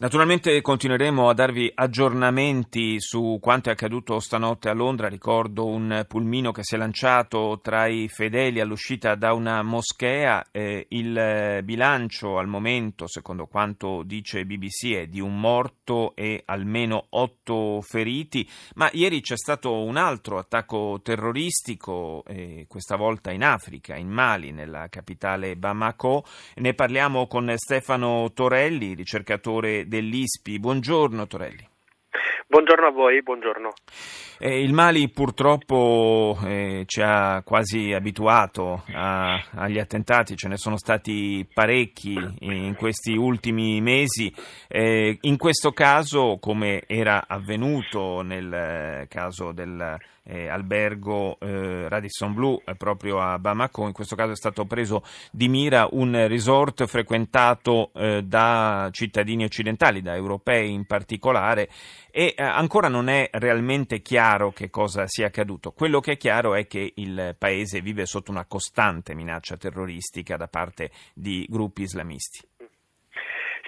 Naturalmente continueremo a darvi aggiornamenti su quanto è accaduto stanotte a Londra. Ricordo un pulmino che si è lanciato tra i fedeli all'uscita da una moschea. Eh, il bilancio al momento, secondo quanto dice BBC, è di un morto e almeno otto feriti. Ma ieri c'è stato un altro attacco terroristico, eh, questa volta in Africa, in Mali, nella capitale Bamako. Ne parliamo con Stefano Torelli, ricercatore dell'ISPI. Buongiorno Torelli. Buongiorno a voi, buongiorno. Eh, il Mali purtroppo eh, ci ha quasi abituato a, agli attentati, ce ne sono stati parecchi in questi ultimi mesi. Eh, in questo caso, come era avvenuto nel caso del eh, eh, Radisson Blue eh, proprio a Bamako, in questo caso è stato preso di mira un resort frequentato eh, da cittadini occidentali, da europei in particolare e eh, ancora non è realmente chiaro che cosa sia accaduto. Quello che è chiaro è che il paese vive sotto una costante minaccia terroristica da parte di gruppi islamisti.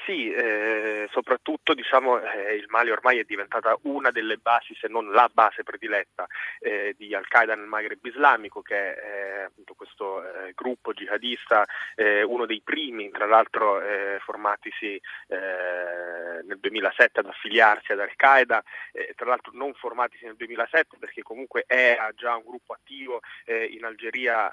Sì, eh, soprattutto diciamo, eh, il Mali ormai è diventata una delle basi, se non la base prediletta eh, di Al-Qaeda nel Maghreb islamico, che è eh, appunto questo eh, gruppo jihadista, eh, uno dei primi, tra l'altro formatisi nel 2007 ad affiliarsi ad Al-Qaeda, tra l'altro non formatisi nel 2007 perché comunque era già un gruppo attivo in Algeria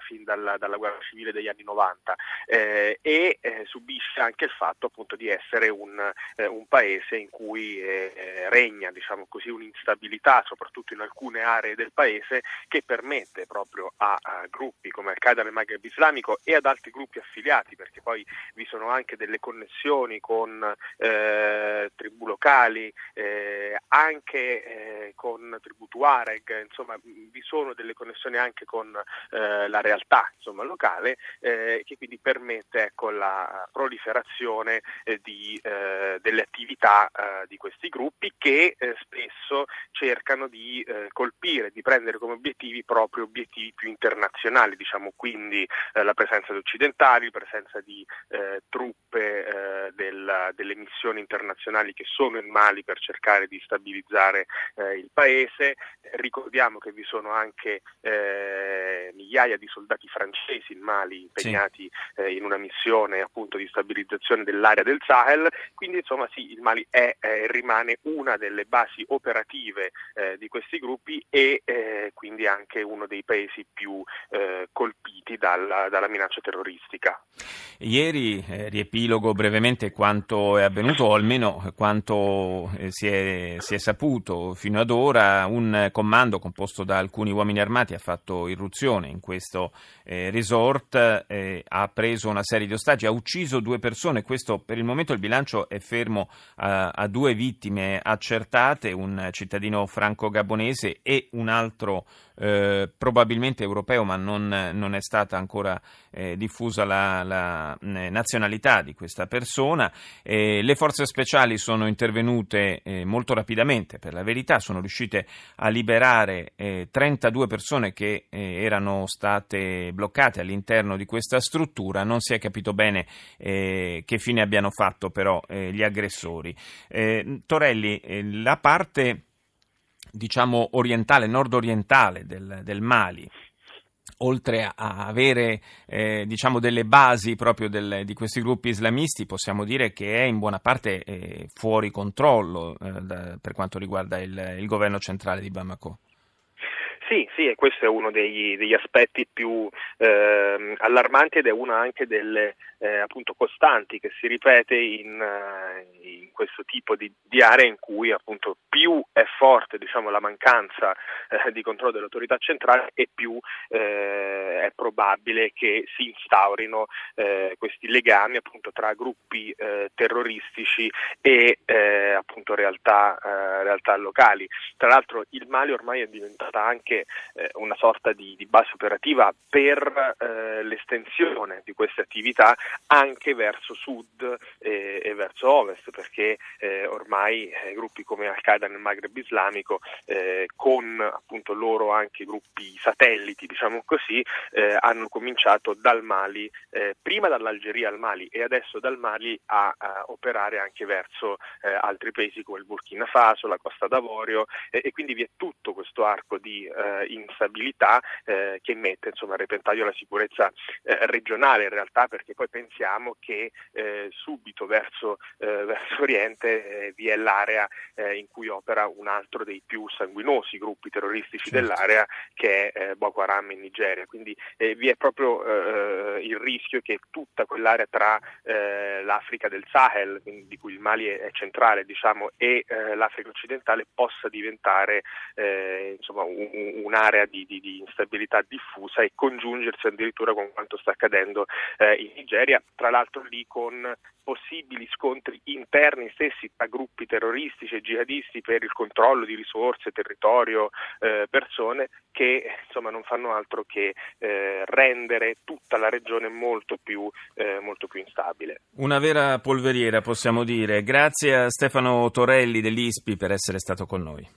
fin dalla, dalla, guerra civile degli anni 90 e subisce anche il fatto appunto di essere un, eh, un paese in cui eh, regna diciamo così, un'instabilità, soprattutto in alcune aree del paese, che permette proprio a, a gruppi come Al-Qaeda nel Maghreb islamico e ad altri gruppi affiliati, perché poi vi sono anche delle connessioni con eh, tribù locali, eh, anche eh, con tribù Tuareg, insomma vi sono delle connessioni anche con eh, la realtà insomma, locale che quindi permette ecco, la proliferazione eh, di, eh, delle attività eh, di questi gruppi che eh, spesso cercano di eh, colpire, di prendere come obiettivi proprio obiettivi più internazionali, diciamo quindi eh, la presenza di occidentali, la presenza di truppe del, delle missioni internazionali che sono in Mali per cercare di stabilizzare il paese. Ricordiamo che vi sono anche migliaia di soldati francesi in Mali impegnati sì. in una missione appunto di stabilizzazione dell'area dell'area del Sahel, quindi insomma sì, il Mali è e eh, rimane una delle basi operative eh, di questi gruppi e eh, quindi anche uno dei paesi più eh, colpiti dalla, dalla, minaccia terroristica. Ieri eh, riepilogo brevemente quanto è avvenuto o almeno quanto eh, si è, si, è, saputo fino ad ora, un comando composto da alcuni uomini armati ha fatto irruzione in questo resort, ha preso una serie di ostaggi, ha ucciso due persone, questo per il momento il bilancio è fermo a, a due vittime accertate, un cittadino franco-gabonese e un altro eh, probabilmente europeo, ma non, non è stata ancora eh, diffusa la, la, eh, nazionalità di questa persona. le forze speciali sono intervenute eh, molto rapidamente, per la verità, sono riuscite a liberare 32 eh, persone che erano state bloccate all'interno di questa struttura. Non si è capito bene che fine abbiano fatto però gli aggressori. Torelli, la parte diciamo orientale, nord-orientale del, del Mali, oltre a avere eh, diciamo delle basi proprio del, di questi gruppi islamisti, possiamo dire che è in buona parte eh, fuori controllo eh, da, per quanto riguarda il, il, governo centrale di Bamako. Sì, sì, e questo è uno degli, degli aspetti più ehm, allarmanti ed è una anche delle eh, appunto costanti che si ripete in, uh, in questo tipo di, di, aree in cui appunto più è forte diciamo, la mancanza eh, di controllo dell'autorità centrale e più eh, è probabile che si instaurino eh, questi legami appunto tra gruppi eh, terroristici e appunto realtà, eh, realtà, locali. Tra l'altro il Mali ormai è diventata anche eh, una sorta di, di, base operativa per eh, l'estensione di queste attività anche verso sud e, e verso ovest, perché eh, ormai eh, gruppi come Al-Qaeda nel Maghreb islamico, con appunto loro anche gruppi satelliti, diciamo così, hanno cominciato dal Mali, prima dall'Algeria al Mali e adesso dal Mali a, a operare anche verso eh, altri paesi come il Burkina Faso, la Costa d'Avorio e, e quindi vi è tutto questo arco di eh, instabilità eh, che mette insomma, a repentaglio la sicurezza eh, regionale in realtà perché poi pensiamo che eh, subito verso, eh, verso Oriente vi è l'area in cui opera un altro dei più sanguinosi gruppi terroristici certo. dell'area che è Boko Haram in Nigeria, quindi vi è proprio il rischio che tutta quell'area tra eh, l'Africa del Sahel, di cui il Mali è, centrale, diciamo, e eh, l'Africa occidentale possa diventare eh, insomma, un, un'area di, di, di, instabilità diffusa e congiungersi addirittura con quanto sta accadendo eh, in Nigeria, tra l'altro lì con possibili scontri interni stessi tra gruppi terroristici e jihadisti per il controllo di risorse, territorio, eh, persone che insomma non fanno altro che eh, rendere tutta la regione molto più, eh, molto più instabile. Una vera polveriera possiamo dire. Grazie a Stefano Torelli dell'ISPI per essere stato con noi.